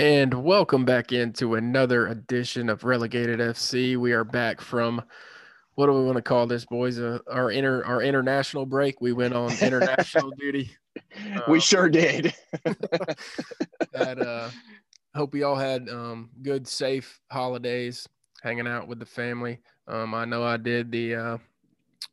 And welcome back into another edition of Relegated FC. We are back from what do we want to call this, boys? Uh, our inter our international break. We went on international duty. we um, sure did. that uh, hope we all had um, good, safe holidays, hanging out with the family. Um, I know I did the uh,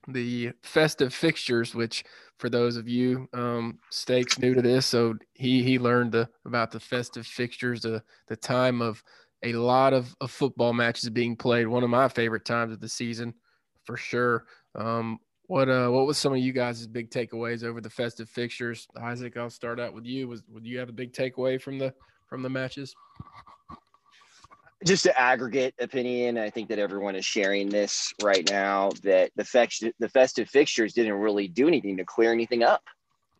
the festive fixtures, which for those of you um, stakes new to this, so he he learned the, about the festive fixtures, the the time of a lot of, of football matches being played. One of my favorite times of the season, for sure. Um, what uh what was some of you guys' big takeaways over the festive fixtures? Isaac, I'll start out with you. Was would you have a big takeaway from the from the matches? Just an aggregate opinion. I think that everyone is sharing this right now that the fest- the festive fixtures didn't really do anything to clear anything up.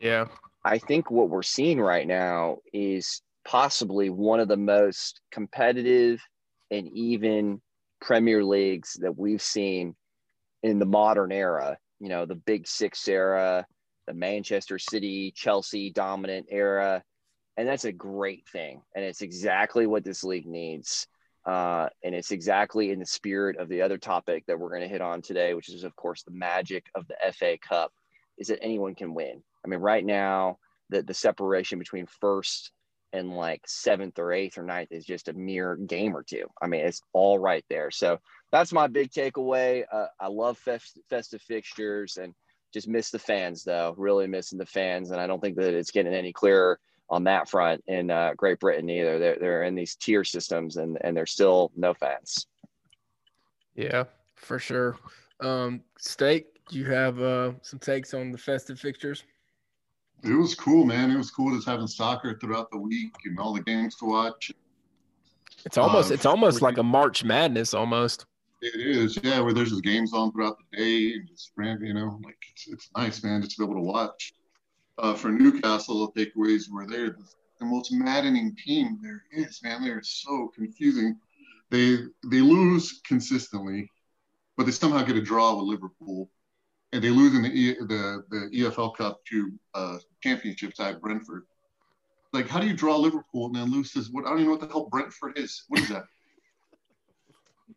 Yeah. I think what we're seeing right now is possibly one of the most competitive and even Premier Leagues that we've seen in the modern era. You know, the Big Six era, the Manchester City, Chelsea dominant era. And that's a great thing. And it's exactly what this league needs. Uh, and it's exactly in the spirit of the other topic that we're going to hit on today, which is, of course, the magic of the FA Cup is that anyone can win. I mean, right now, the, the separation between first and like seventh or eighth or ninth is just a mere game or two. I mean, it's all right there. So that's my big takeaway. Uh, I love fest- festive fixtures and just miss the fans, though. Really missing the fans. And I don't think that it's getting any clearer on that front in uh, Great Britain either. They're, they're in these tier systems and, and there's still no fans. Yeah, for sure. Um, Steak, do you have uh, some takes on the festive fixtures? It was cool, man. It was cool just having soccer throughout the week and all the games to watch. It's almost uh, it's almost like a March Madness almost. It is, yeah, where there's just games on throughout the day and just you know, like it's, it's nice, man, just to be able to watch uh, for Newcastle, the takeaways were there. The most maddening team there is, man. They're so confusing. They they lose consistently, but they somehow get a draw with Liverpool, and they lose in the e, the, the EFL Cup to uh, Championship side Brentford. Like, how do you draw Liverpool and then lose this? What I don't even know what the hell Brentford is. What is that?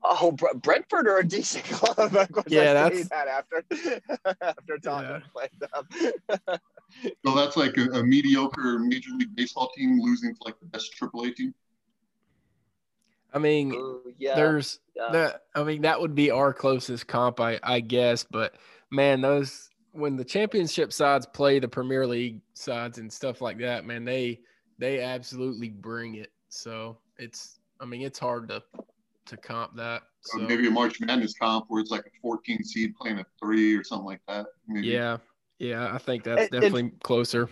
Oh, Brentford are a decent club. yeah, that's that after after Tottenham yeah. played them. so that's like a, a, mediocre Major League Baseball team losing to like the best AAA team. I mean, yeah, there's yeah. that. I mean, that would be our closest comp, I, I guess. But man, those when the championship sides play the Premier League sides and stuff like that, man, they they absolutely bring it. So it's, I mean, it's hard to to comp that. So. maybe a March Madness comp where it's like a 14 seed playing a three or something like that. Maybe. Yeah, yeah, I think that's and, definitely and, closer.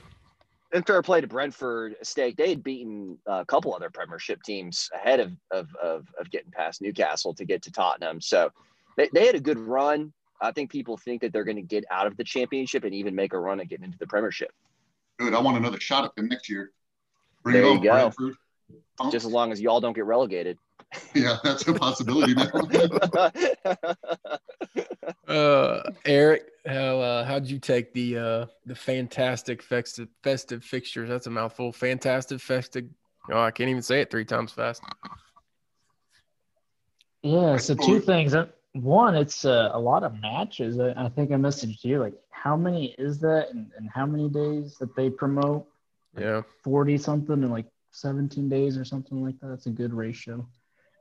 And fair play to Brentford Stake. They had beaten a couple other Premiership teams ahead of of, of, of getting past Newcastle to get to Tottenham. So they, they had a good run. I think people think that they're going to get out of the championship and even make a run at getting into the Premiership. Good. I want another shot at them next year. Bring there you go. Brentford. Just as long as y'all don't get relegated. Yeah, that's a possibility now. uh, Eric, how uh, how'd you take the uh, the fantastic festive festive fixtures? That's a mouthful. Fantastic festive. Oh, I can't even say it three times fast. Yeah, so two things. Uh, one, it's uh, a lot of matches. I, I, think I messaged you like, how many is that, and, and how many days that they promote? Yeah, forty something in like seventeen days or something like that. That's a good ratio.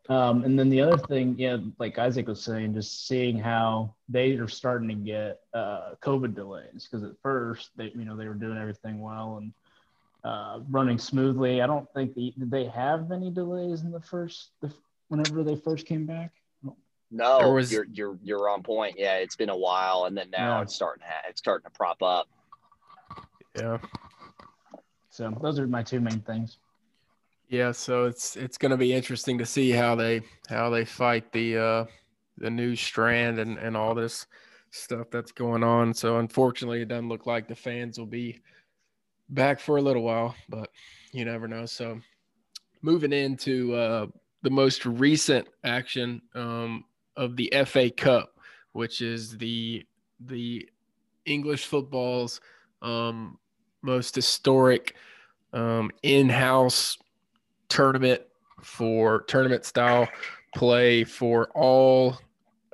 Um, and then the other thing, yeah, like Isaac was saying, just seeing how they are starting to get uh, COVID delays because at first they, you know, they were doing everything well and uh, running smoothly. I don't think the, did they have any delays in the first, the, whenever they first came back. No, was, you're you're you're on point. Yeah, it's been a while, and then now yeah. it's starting to it's starting to prop up. Yeah. So those are my two main things. Yeah, so it's it's going to be interesting to see how they how they fight the uh, the new strand and and all this stuff that's going on. So unfortunately, it doesn't look like the fans will be back for a little while, but you never know. So moving into uh, the most recent action um, of the FA Cup, which is the the English football's um, most historic um, in-house tournament for tournament style play for all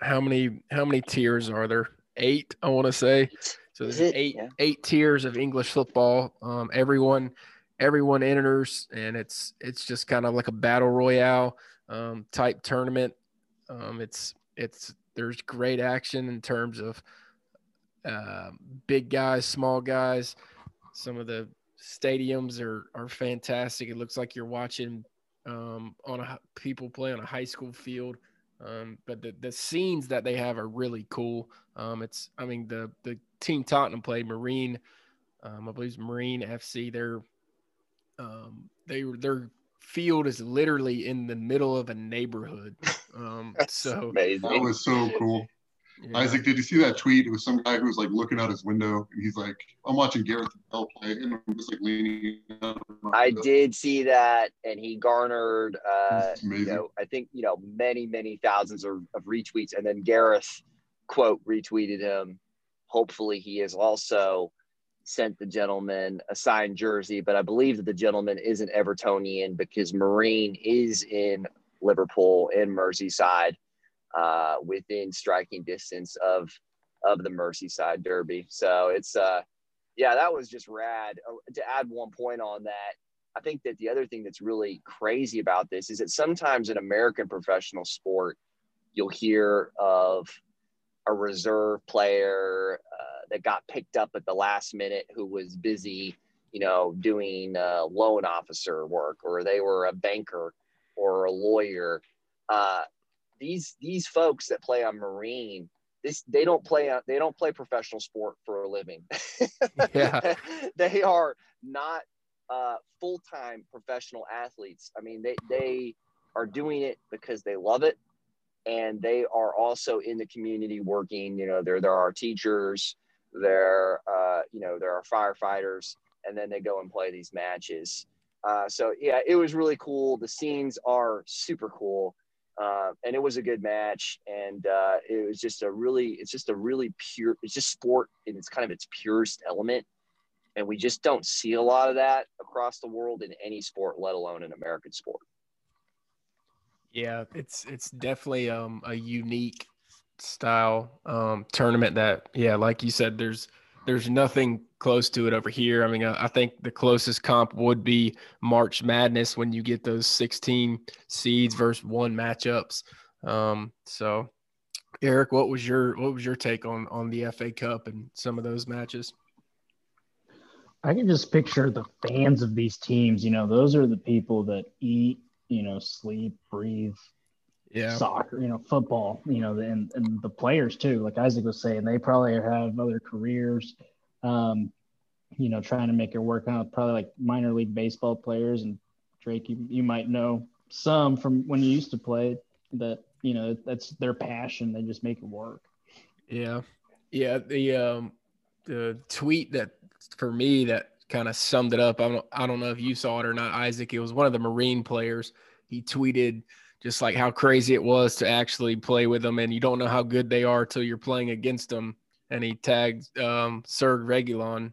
how many how many tiers are there? Eight, I want to say. So there's eight yeah. eight tiers of English football. Um, everyone everyone enters, and it's it's just kind of like a battle royale um, type tournament. Um, it's it's there's great action in terms of uh, big guys, small guys. Some of the stadiums are are fantastic. It looks like you're watching um, on a people play on a high school field. Um, but the, the scenes that they have are really cool. Um, it's I mean the the team Tottenham played Marine, um, I believe it's Marine FC. They're um, they their field is literally in the middle of a neighborhood. Um, so amazing. that was so cool. Yeah. Isaac, did you see that tweet? It was some guy who was like looking out his window and he's like, I'm watching Gareth Bell play and I'm just like leaning I did see that and he garnered uh you know, I think, you know, many, many thousands of, of retweets and then Gareth quote retweeted him. Hopefully he is also sent the gentleman a signed jersey, but I believe that the gentleman is an Evertonian because Marine is in Liverpool in Merseyside uh, within striking distance of of the Merseyside Derby. So it's uh, yeah, that was just rad. Oh, to add one point on that, I think that the other thing that's really crazy about this is that sometimes in American professional sport, you'll hear of a reserve player uh, that got picked up at the last minute who was busy, you know, doing uh, loan officer work, or they were a banker or a lawyer. Uh, these these folks that play on Marine, this they don't play they don't play professional sport for a living. yeah, they are not uh, full time professional athletes. I mean, they they are doing it because they love it, and they are also in the community working. You know, there there are teachers, there uh, you know there are firefighters, and then they go and play these matches. Uh, so yeah, it was really cool. The scenes are super cool uh, and it was a good match. And uh, it was just a really, it's just a really pure, it's just sport in its kind of its purest element. And we just don't see a lot of that across the world in any sport, let alone in American sport. Yeah, it's it's definitely um, a unique style um, tournament that, yeah, like you said, there's there's nothing close to it over here. I mean, I, I, think the closest comp would be March Madness when you get those 16 seeds versus one matchups. Um, so, Eric, what was your what was your take on on the FA Cup and some of those matches? I can just picture the fans of these teams. You know, those are the people that eat, you know, sleep, breathe, yeah. soccer, you know, football, you know, and, and the players too, like Isaac was saying, they probably have other careers, um, you know, trying to make it work out. Probably like minor league baseball players. And Drake, you, you might know some from when you used to play that, you know, that's their passion. They just make it work. Yeah. Yeah. The, um, the tweet that for me that kind of summed it up. I don't, I don't know if you saw it or not, Isaac. It was one of the Marine players. He tweeted, just like how crazy it was to actually play with them, and you don't know how good they are till you're playing against them. And he tagged um, Serge Reguilon,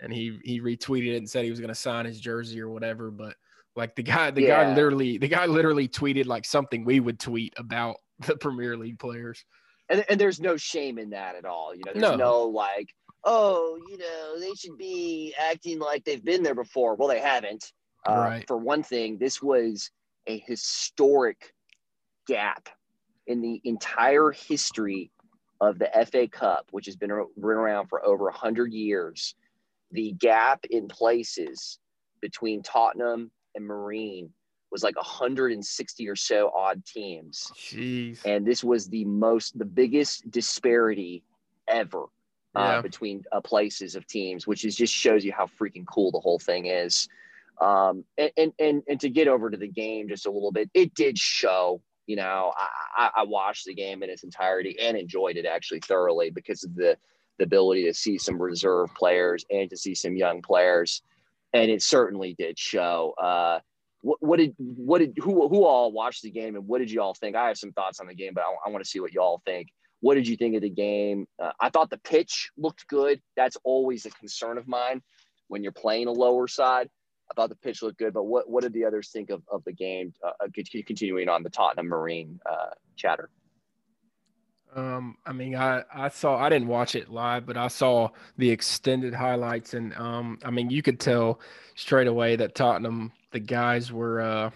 and he he retweeted it and said he was going to sign his jersey or whatever. But like the guy, the yeah. guy literally, the guy literally tweeted like something we would tweet about the Premier League players. And, and there's no shame in that at all. You know, there's no, no like, oh, you know, they should be acting like they've been there before. Well, they haven't. Uh, right. For one thing, this was a historic gap in the entire history of the FA Cup, which has been around for over 100 years. The gap in places between Tottenham and Marine was like 160 or so odd teams. Jeez. And this was the most, the biggest disparity ever uh, between uh, places of teams, which is just shows you how freaking cool the whole thing is. Um, and, and, and, to get over to the game just a little bit, it did show, you know, I, I watched the game in its entirety and enjoyed it actually thoroughly because of the, the ability to see some reserve players and to see some young players. And it certainly did show. Uh, what, what did what did who who all watched the game and what did you all think? I have some thoughts on the game, but I, I want to see what you all think. What did you think of the game? Uh, I thought the pitch looked good. That's always a concern of mine when you're playing a lower side thought the pitch looked good, but what, what did the others think of, of the game? Uh, continuing on the Tottenham Marine uh, chatter. Um, I mean, I, I saw I didn't watch it live, but I saw the extended highlights, and um, I mean, you could tell straight away that Tottenham, the guys were uh,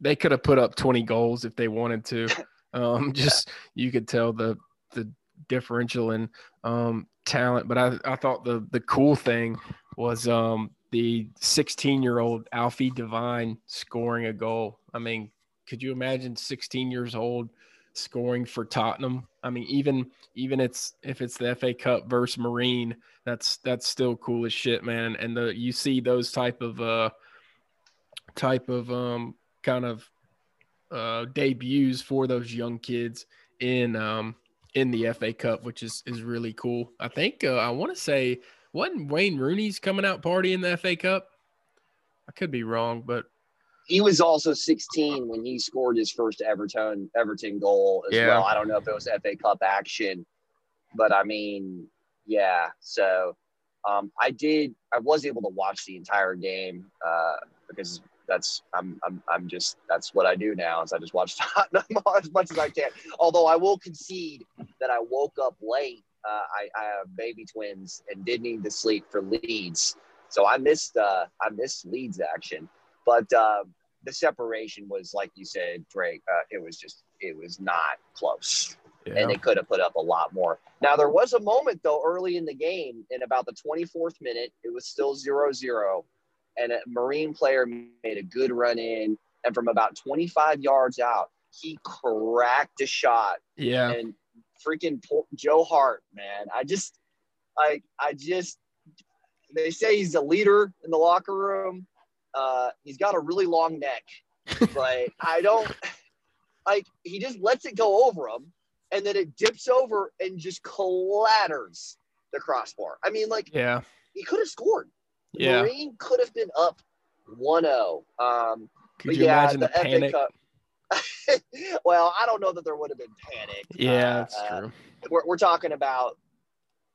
they could have put up 20 goals if they wanted to. Um, just you could tell the the differential in um, talent. But I, I thought the the cool thing was um, the 16 year old Alfie Devine scoring a goal. I mean, could you imagine 16 years old scoring for Tottenham? I mean, even even it's if it's the FA Cup versus Marine, that's that's still cool as shit, man. And the you see those type of uh type of um kind of uh debuts for those young kids in um in the FA Cup, which is is really cool. I think uh, I want to say wasn't Wayne Rooney's coming out party in the FA Cup. I could be wrong, but he was also 16 when he scored his first Everton Everton goal as yeah. well. I don't know if it was FA Cup action, but I mean, yeah. So um, I did. I was able to watch the entire game uh, because that's I'm I'm I'm just that's what I do now is I just watch Tottenham as much as I can. Although I will concede that I woke up late. Uh, I, I have baby twins and did need to sleep for Leeds, so I missed uh, I missed Leeds action. But uh, the separation was like you said, Drake. Uh, it was just it was not close. Yeah. And they could have put up a lot more. Now there was a moment though early in the game, in about the 24th minute, it was still 0-0 and a Marine player made a good run in, and from about 25 yards out, he cracked a shot. Yeah. And freaking Joe Hart, man, I just, like, I just, they say he's a leader in the locker room. Uh, he's got a really long neck, but I don't like. He just lets it go over him, and then it dips over and just clatters the crossbar. I mean, like, yeah, he could have scored. Yeah. Marine could have been up 1-0. Um, could you yeah, imagine the, the panic? Cup, well, I don't know that there would have been panic. Yeah, uh, that's uh, true. We're, we're talking about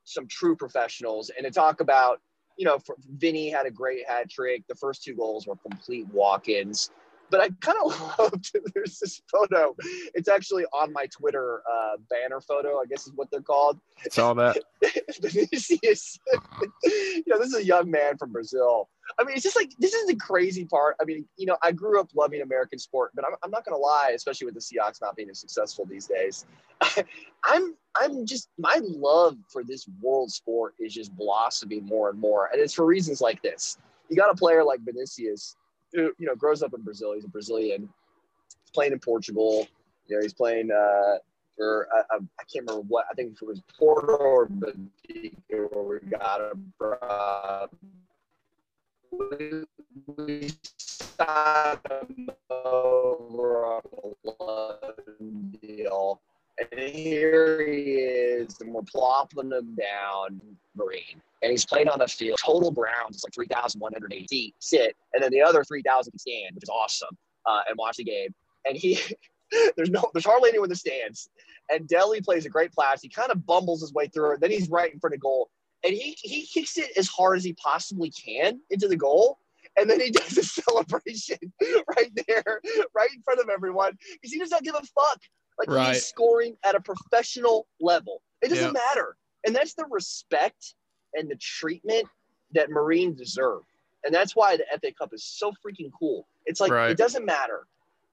some true professionals, and to talk about, you know, Vinny had a great hat trick. The first two goals were complete walk-ins but I kind of loved there's this photo. It's actually on my Twitter uh, banner photo, I guess is what they're called. Saw that. Vinicius, you know, this is a young man from Brazil. I mean, it's just like this is the crazy part. I mean, you know, I grew up loving American sport, but I'm, I'm not going to lie, especially with the Seahawks not being as successful these days. I'm I'm just my love for this world sport is just blossoming more and more, and it's for reasons like this. You got a player like Vinicius you know grows up in Brazil. He's a Brazilian. He's playing in Portugal. You know, he's playing uh, for uh, I can't remember what I think it was Porto or Benfica where we got him from. We, signed him over on a deal, and here he is, and we're plopping him down Marine and he's playing on the field. Total ground is like 3,180 feet sit, and then the other 3,000 can stand, which is awesome, uh, and watch the game. And he, there's no, there's hardly anyone in the stands. And Dele plays a great pass. He kind of bumbles his way through it. Then he's right in front of goal, and he he kicks it as hard as he possibly can into the goal. And then he does a celebration right there, right in front of everyone, because he does not give a fuck. Like right. he's scoring at a professional level. It doesn't matter. And that's the respect and the treatment that Marines deserve. And that's why the FA Cup is so freaking cool. It's like right. it doesn't matter.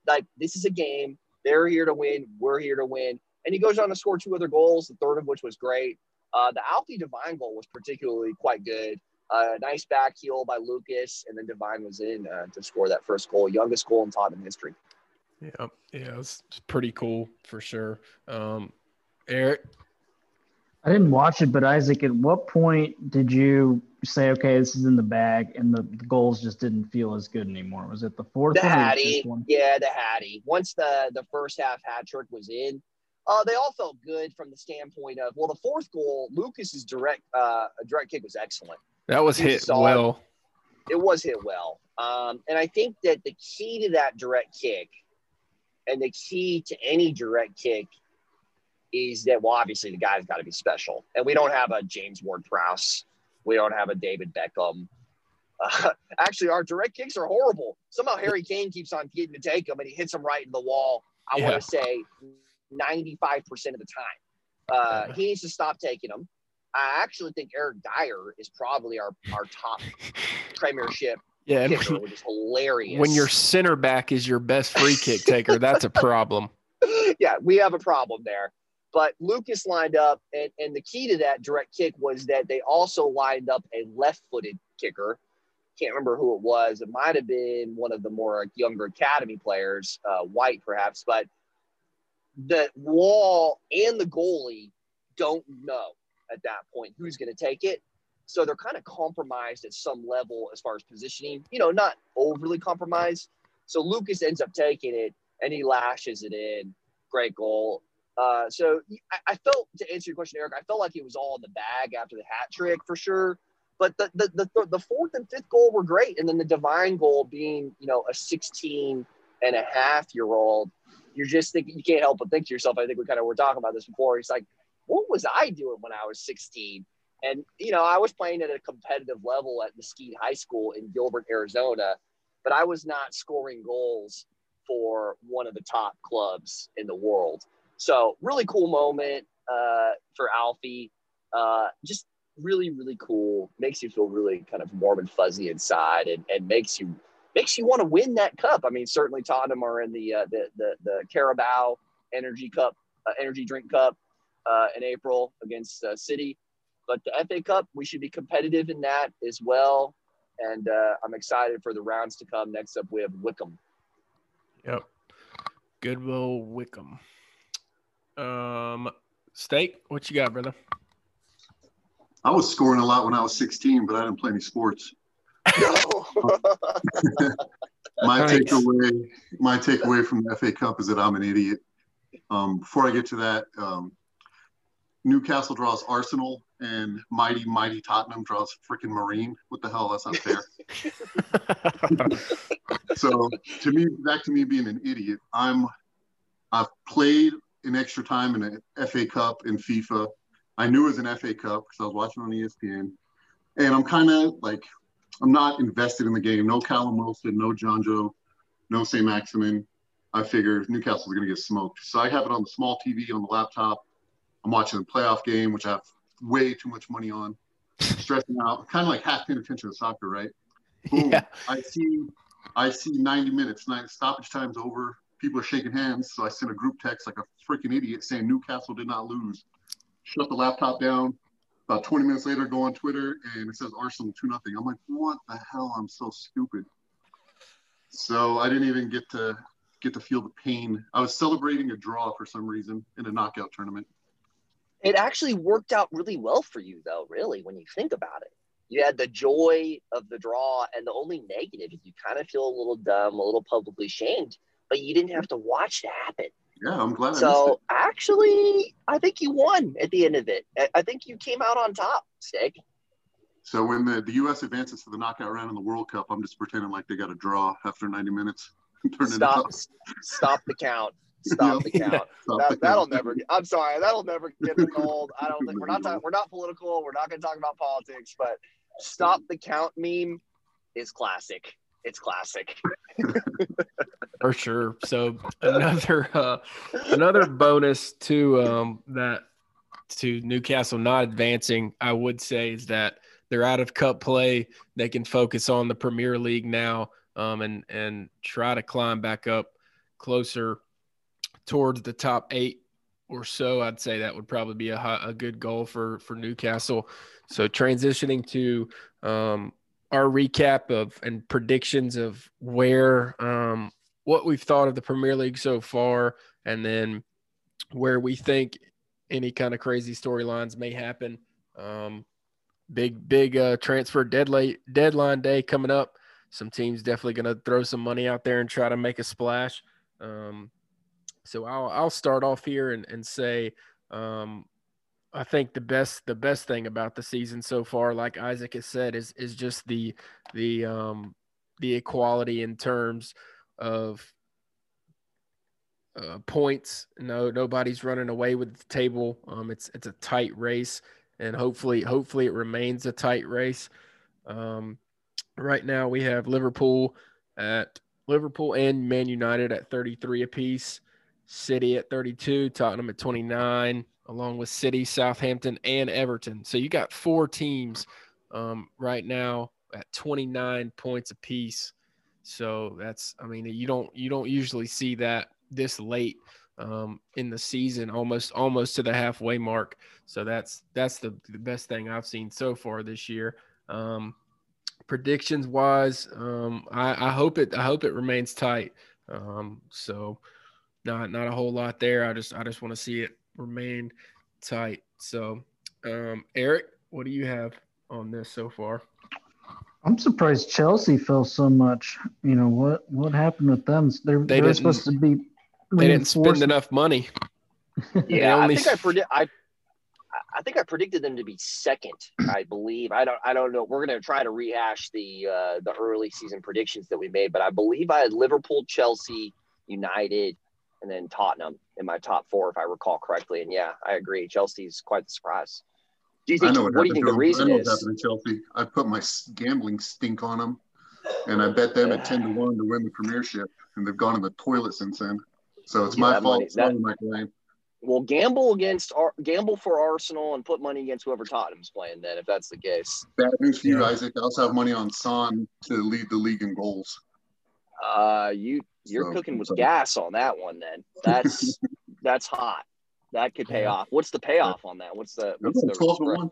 Like this is a game. They're here to win. We're here to win. And he goes on to score two other goals, the third of which was great. Uh, the Alfie Devine goal was particularly quite good. Uh, nice back heel by Lucas, and then Devine was in uh, to score that first goal, youngest goal in Tottenham history. Yeah, yeah, it's pretty cool for sure. Um, Eric, I didn't watch it, but Isaac, at what point did you say, okay, this is in the bag, and the, the goals just didn't feel as good anymore? Was it the fourth? The Hattie, yeah, the Hattie. Once the the first half hat trick was in, uh, they all felt good from the standpoint of well, the fourth goal, Lucas's direct uh, direct kick was excellent. That was hit well. It was hit well, um, and I think that the key to that direct kick, and the key to any direct kick is that well, obviously the guy's got to be special, and we don't have a James Ward-Prowse, we don't have a David Beckham, Uh, actually, our direct kicks are horrible. Somehow Harry Kane keeps on getting to take them, and he hits them right in the wall. I Yeah. want to say 95% of the time. Uh, he needs to stop taking them. I actually think Eric Dier is probably our, our top Premiership Yeah, kicker, when, which is hilarious. when your center back is your best free kick taker, that's a problem. yeah, we have a problem there. But Lucas lined up, and, and the key to that direct kick was that they also lined up a left footed kicker. Can't remember who it was. It might have been one of the more younger academy players, uh, White perhaps, but the wall and the goalie don't know at that point who's going to take it. So they're kind of compromised at some level as far as positioning, you know, not overly compromised. So Lucas ends up taking it and he lashes it in. Great goal. Uh, so I, I felt to answer your question, Eric, I felt like it was all in the bag after the hat trick for sure. But the, the the the fourth and fifth goal were great, and then the Devine goal being you know a 16 and a half year old, you're just thinking you can't help but think to yourself. I think we kind of were talking about this before. He's like, what was I doing when I was 16? And you know, I was playing at a competitive level at Mesquite High School in Gilbert, Arizona, but I was not scoring goals for one of the top clubs in the world. So really cool moment uh, for Alfie. Uh, just really, really cool. Makes you feel really kind of warm and fuzzy inside, and, and makes you makes you want to win that cup. I mean, certainly Tottenham are in the uh, the, the the Carabao Energy Cup, uh, Energy Drink Cup uh, in April against uh, City, but the FA Cup we should be competitive in that as well. And uh, I'm excited for the rounds to come. Next up, we have Wycombe. Yep. Goodwill Wycombe. Um, Steak, what you got, brother? I was scoring a lot when I was 16, but I didn't play any sports. My Nice. takeaway, my takeaway from the FA Cup is that I'm an idiot. Um, before I get to that, um, Newcastle draws Arsenal, and mighty, mighty Tottenham draws freaking Marine. What the hell? That's not fair. so to me, back to me being an idiot. I'm, I've played in extra time in an FA Cup in FIFA. I knew it was an FA Cup because I was watching on ESPN, and I'm kind of like, I'm not invested in the game. No Callum Wilson, no Jonjo, no St. Maximin. I figure Newcastle's going to get smoked. So I have it on the small TV on the laptop. I'm watching the playoff game, which I have way too much money on. Stressing out, kind of like half paying attention to soccer, right? Boom. yeah. I see, I see 90 minutes. Nine stoppage time's over. People are shaking hands. So I sent a group text like a freaking idiot saying Newcastle did not lose. Shut the laptop down. About 20 minutes later, go on Twitter and it says Arsenal two nothing. I'm like, what the hell? I'm so stupid. So I didn't even get to get to feel the pain. I was celebrating a draw for some reason in a knockout tournament. It actually worked out really well for you, though, really, when you think about it. You had the joy of the draw, and the only negative is you kind of feel a little dumb, a little publicly shamed, but you didn't have to watch it happen. Yeah, I'm glad I. So, actually, I think you won at the end of it. I- I think you came out on top, Stick. So when the, the U.S. advances to the knockout round in the World Cup, I'm just pretending like they got a draw after 90 minutes. Turn Stop, stop the count. Stop the count. Stop the That, that'll count. never. Get, I'm sorry. That'll never get old. I don't think we're not. Talk, we're not political. We're not going to talk about politics. But stop the count meme is classic. It's classic. For sure. So another uh, another bonus to um, that to Newcastle not advancing, I would say, is that they're out of cup play. They can focus on the Premier League now um, and and try to climb back up closer towards the top eight or so. I'd say that would probably be a, hi- a good goal for for Newcastle. So transitioning to um, our recap of and predictions of where um, what we've thought of the Premier League so far, and then where we think any kind of crazy storylines may happen. Um, big big uh, transfer deadline deadline day coming up. Some teams definitely going to throw some money out there and try to make a splash. Um, so I'll I'll start off here and and say. Um, I think the best the best thing about the season so far, like Isaac has said, is is just the the um the equality in terms of uh, points. No, nobody's running away with the table. Um, it's it's a tight race, and hopefully hopefully it remains a tight race. Um, right now we have Liverpool at Liverpool and Man United at 33 apiece, City at 32, Tottenham at 29, along with City, Southampton, and Everton. So you got four teams um, right now at 29 points apiece. So that's, I mean, you don't you don't usually see that this late um, in the season, almost almost to the halfway mark. So that's that's the, the best thing I've seen so far this year. Um, predictions wise, um, I, I, hope it I hope it remains tight. Um, so not not a whole lot there. I just I just want to see it remain tight. So um, Eric, what do you have on this so far? I'm surprised Chelsea fell so much. You know what what happened with them? They're they they're supposed to be. They didn't spend enough money. yeah, I think I predict I I think I predicted them to be second. I believe. I don't. I don't know. We're going to try to rehash the uh, the early season predictions that we made, but I believe I had Liverpool, Chelsea, United, and then Tottenham in my top four, if I recall correctly. And yeah, I agree. Chelsea's quite the surprise. Do you think? What, what do you think the reason I know is? What happened to Chelsea. I put my gambling stink on them, and I bet them at ten to one to win the Premiership, and they've gone in the toilet since then. So it's yeah, my fault. Money, that, my blame. Well, gamble against gamble for Arsenal and put money against whoever Tottenham's playing. Then, if that's the case. Bad news for you. Isaac. I also have money on Son to lead the league in goals. Uh, you you're so, cooking with so. gas on that one. Then that's that's hot. That could pay off. What's the payoff on that? What's the, what's the twelve spread? to one?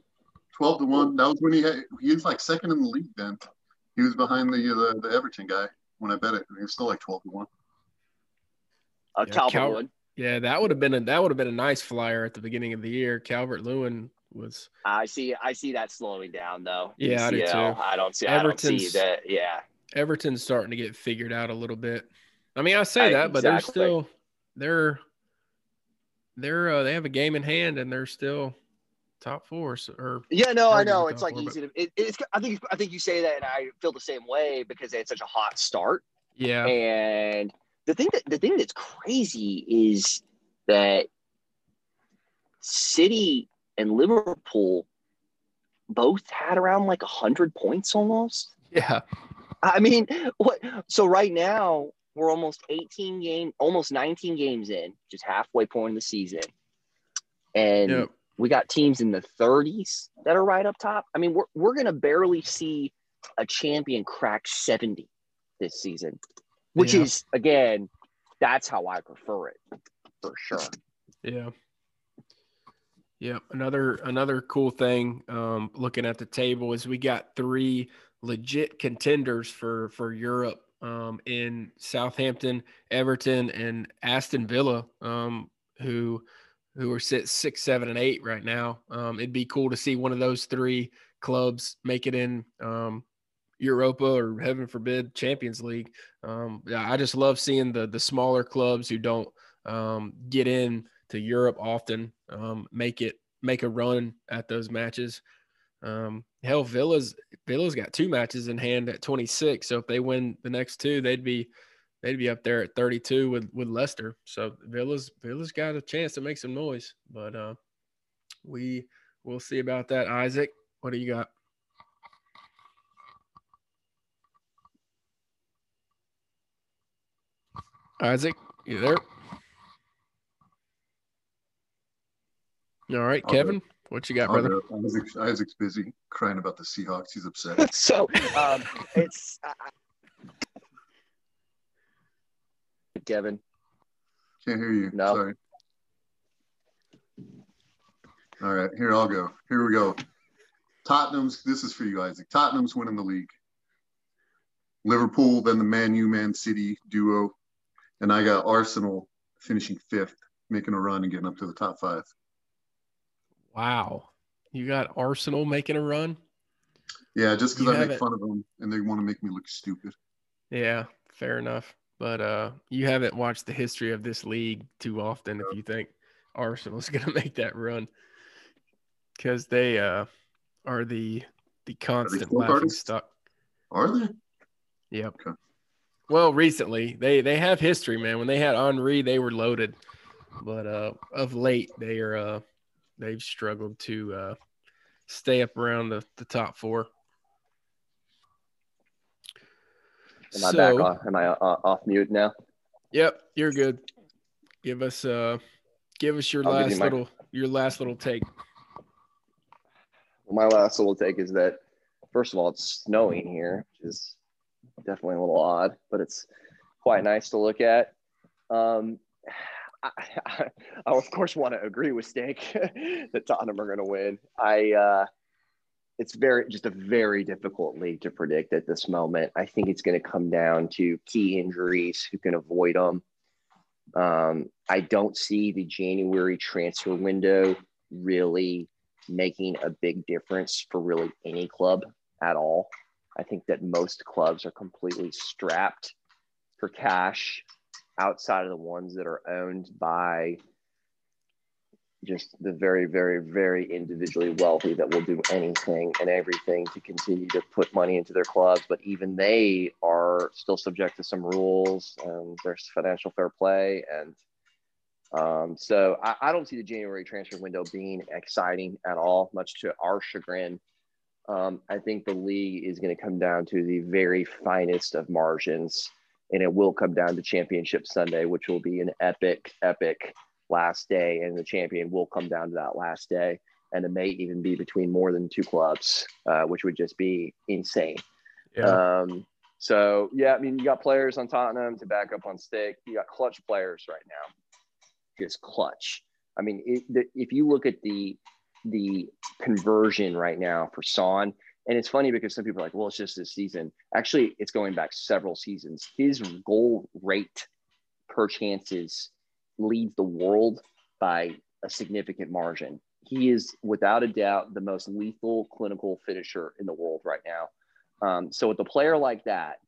Twelve to one. That was when he had he was like second in the league. Then he was behind the the, the Everton guy when I bet it. He was still like twelve to one. Uh, yeah, Calvert Cal- yeah, that would have been a that would have been a nice flyer at the beginning of the year. Calvert Lewin was. I see. I see that slowing down though. Yeah, I do too. I don't see. Everton's, I don't see that. Yeah. Everton's starting to get figured out a little bit. I mean, I say I, that, but they're still they're they're uh, they have a game in hand and they're still top four. So, or yeah, no, I know it's like four, easy but... to. It, it's I think I think you say that, and I feel the same way because they had such a hot start. Yeah, and the thing that the thing that's crazy is that City and Liverpool both had around like a hundred points almost. Yeah. I mean, what? So right now we're almost 18 game, almost 19 games in, just halfway point of the season, and yep. we got teams in the 30s that are right up top. I mean, we're we're gonna barely see a champion crack 70 this season which yeah. is again, that's how I prefer it for sure. Yeah. Yeah. Another another cool thing um, looking at the table is we got three legit contenders for for Europe um, in Southampton, Everton, and Aston Villa, um, who who are sit six, seven, and eight right now. Um, it'd be cool to see one of those three clubs make it in um, Europa or heaven forbid Champions League. Um, I just love seeing the the smaller clubs who don't um, get in to Europe often um, make it make a run at those matches. Um, hell, Villa's Villa's got two matches in hand at 26. So if they win the next two, they'd be they'd be up there at 32 with with Leicester. So Villa's Villa's got a chance to make some noise, but uh, we we'll see about that. Isaac, what do you got? Isaac, you there? All right, Kevin. What you got, I'll brother? Isaac, Isaac's busy crying about the Seahawks. He's upset. so um, it's uh, Kevin. Can't hear you. No. Sorry. All right, here I'll go. Here we go. Tottenham's. This is for you, Isaac. Tottenham's winning the league. Liverpool, then the Man U, Man City duo and I got Arsenal finishing fifth, making a run and getting up to the top five. Wow, you got Arsenal making a run? Yeah, just because I make fun of them and they want to make me look stupid. Yeah, fair enough. But uh, you haven't watched the history of this league too often if you think Arsenal's going to make that run because they uh, are the the constant laughing stock. Are they? Yep. Okay. Well, recently they they have history, man. When they had Henri, they were loaded, but uh, of late they are uh, they've struggled to uh, stay up around the, the top four. Am I so, back on? Am I uh, off mute now? Yep, you're good. Give us uh, give us your I'll last you my- little your last little take. Well, my last little take is that first of all, it's snowing here, which is definitely a little odd, but it's quite nice to look at. Um, I, I, I of course want to agree with Steak that Tottenham are going to win. I uh, it's very just a very difficult league to predict at this moment. I think it's going to come down to key injuries, who can avoid them. Um, I don't see the January transfer window really making a big difference for really any club at all. I think that most clubs are completely strapped for cash outside of the ones that are owned by just the very, very, very individually wealthy that will do anything and everything to continue to put money into their clubs. But even they are still subject to some rules and there's financial fair play. And um, so I, I don't see the January transfer window being exciting at all, much to our chagrin. Um, I think the league is going to come down to the very finest of margins, and it will come down to Championship Sunday, which will be an epic, epic last day, and the champion will come down to that last day. And it may even be between more than two clubs, uh, which would just be insane. Yeah. Um, so yeah, I mean, you got players on Tottenham to back up on stick. You got clutch players right now, just clutch. I mean, it, the, if you look at the the conversion right now for Son, and it's funny because some people are like, well, it's just this season. Actually, it's going back several seasons. His goal rate per chances leads the world by a significant margin. He is without a doubt the most lethal clinical finisher in the world right now. Um, so with a player like that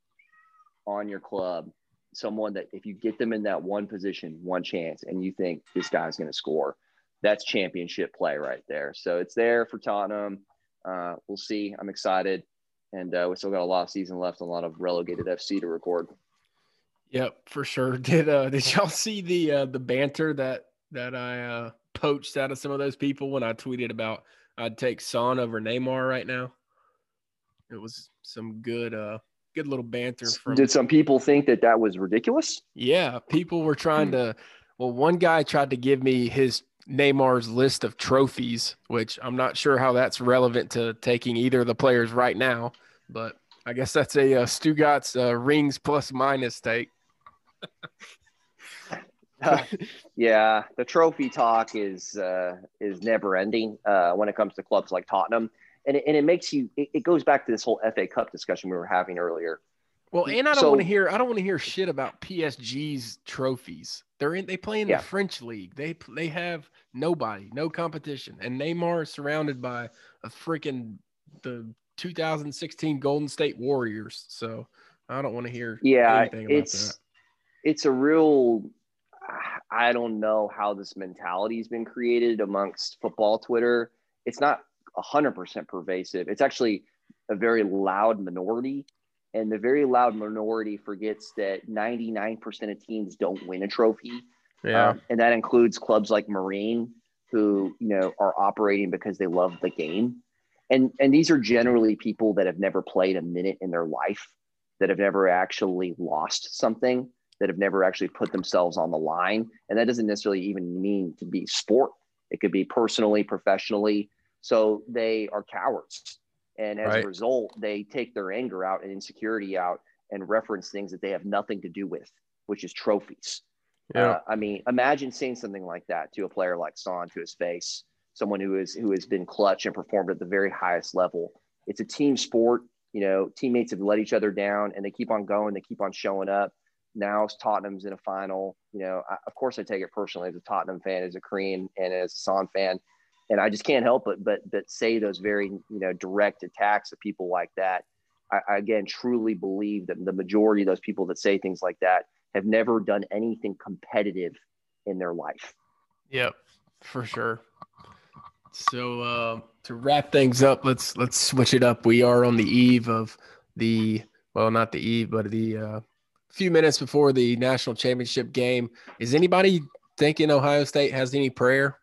on your club, someone that if you get them in that one position, one chance, and you think this guy's going to score, that's championship play right there. So it's there for Tottenham. Uh, we'll see. I'm excited, and uh, we still got a lot of season left, and a lot of relegated FC to record. Yep, for sure. Did uh did y'all see the uh the banter that that I uh poached out of some of those people when I tweeted about I'd take Son over Neymar right now? It was some good uh good little banter from Did some people think that that was ridiculous? Yeah, people were trying Hmm. to well one guy tried to give me his Neymar's list of trophies, which I'm not sure how that's relevant to taking either of the players right now, but I guess that's a uh, Stugotz uh, rings plus minus take. yeah, the trophy talk is uh, is never ending uh, when it comes to clubs like Tottenham, and it, and it makes you. It, it goes back to this whole FA Cup discussion we were having earlier. Well, and I don't So- want to hear I don't want to hear shit about PSG's trophies. They're in they play in Yeah. the French league. They they have nobody, no competition, and Neymar is surrounded by a freaking the 2016 Golden State Warriors. So I don't want to hear Yeah, anything about it's that. it's a real. I don't know how this mentality has been created amongst football Twitter. It's not hundred percent pervasive. It's actually a very loud minority, and the very loud minority forgets that ninety nine percent of teams don't win a trophy. Yeah, Um, and that includes clubs like Marine, who you know are operating because they love the game, and and these are generally people that have never played a minute in their life, that have never actually lost something, that have never actually put themselves on the line, and that doesn't necessarily even mean to be sport. It could be personally, professionally. So they are cowards, and as Right. a result, they take their anger out and insecurity out and reference things that they have nothing to do with, which is trophies. yeah, Uh, I mean, imagine saying something like that to a player like Son to his face, someone who is who has been clutch and performed at the very highest level. It's a team sport. You know, teammates have let each other down, and they keep on going. They keep on showing up. Now Tottenham's in a final. You know, I, of course I take it personally as a Tottenham fan, as a Korean, and as a Son fan, and I just can't help but but but say those very you know direct attacks of people like that. I, I again truly believe that the majority of those people that say things like that have never done anything competitive in their life. yep, for sure. So uh, to wrap things up, let's let's switch it up. We are on the eve of the well, not the eve, but the uh, few minutes before the national championship game. Is anybody thinking Ohio State has any prayer?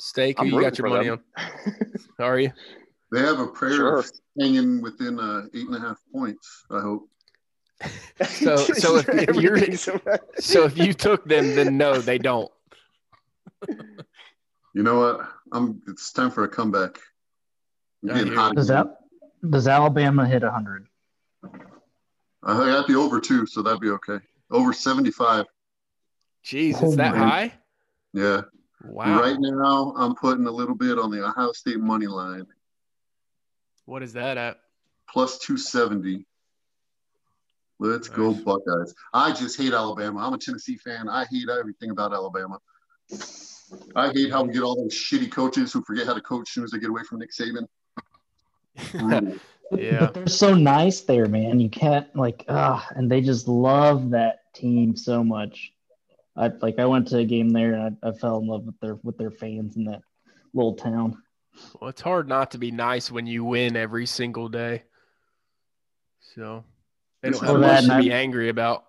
Steak, who I'm you got your money them. on? Are you? They have a prayer Sure. hanging within uh, eight and a half points. I hope. So, so if, if you're so if you took them, then no, they don't. You know what? I'm. It's time for a comeback. I'm I getting hear hot. Does that does Alabama hit 100? I got the over two, so that'd be okay. Over 75. Jeez, Oh it's that my- high? Yeah. Wow. Right now, I'm putting a little bit on the Ohio State money line, What is that at? plus 270. Let's go Buckeyes. I just hate Alabama. I'm a Tennessee fan. I hate everything about Alabama. I hate how we get all those shitty coaches who forget how to coach as soon as they get away from Nick Saban. Yeah. But they're so nice there, man. You can't like ah, and they just love that team so much. I like I went to a game there and I, I fell in love with their with their fans in that little town. Well, it's hard not to be nice when you win every single day. So they don't Well, have that much to and be I- angry about.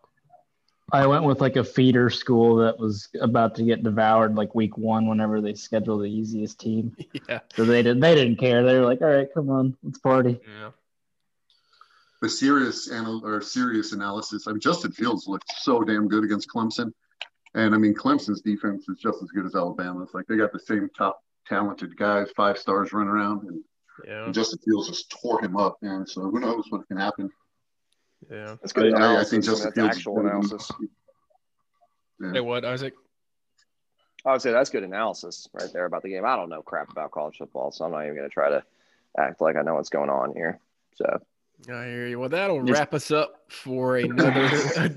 I went with like a feeder school that was about to get devoured like week one whenever they schedule the easiest team. Yeah. So they didn't they didn't care. They were like, all right, come on, let's party. Yeah. the serious anal- or serious analysis. I mean, Justin Fields looked so damn good against Clemson, and I mean, Clemson's defense is just as good as Alabama's. Like they got the same top talented guys, five stars running around, and, Yeah. and Justin Fields just tore him up. And so who knows what can happen? Yeah. That's good I- I think Justin that's Fields is actual better analysis. Yeah. Hey, what, Isaac? I would say that's good analysis right there about the game. I don't know crap about college football, so I'm not even going to try to act like I know what's going on here. So I hear you. Well, that'll Yes. wrap us up for another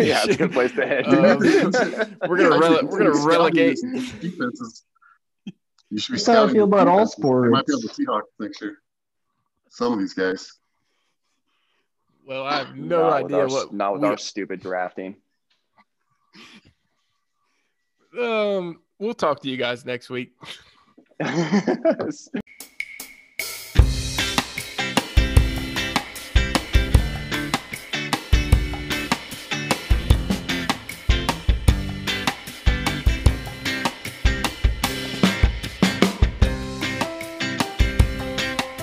yeah, it's a good place to head. Um, we're gonna I rele- we're gonna Scotty relegate. defenses. You should be That's how I scouting feel the about all defenses. They might be on sports. the Seahawks next year. Some of these guys. Well, I have no Not idea our- what. Not with we- our stupid drafting. um, we'll talk to you guys next week.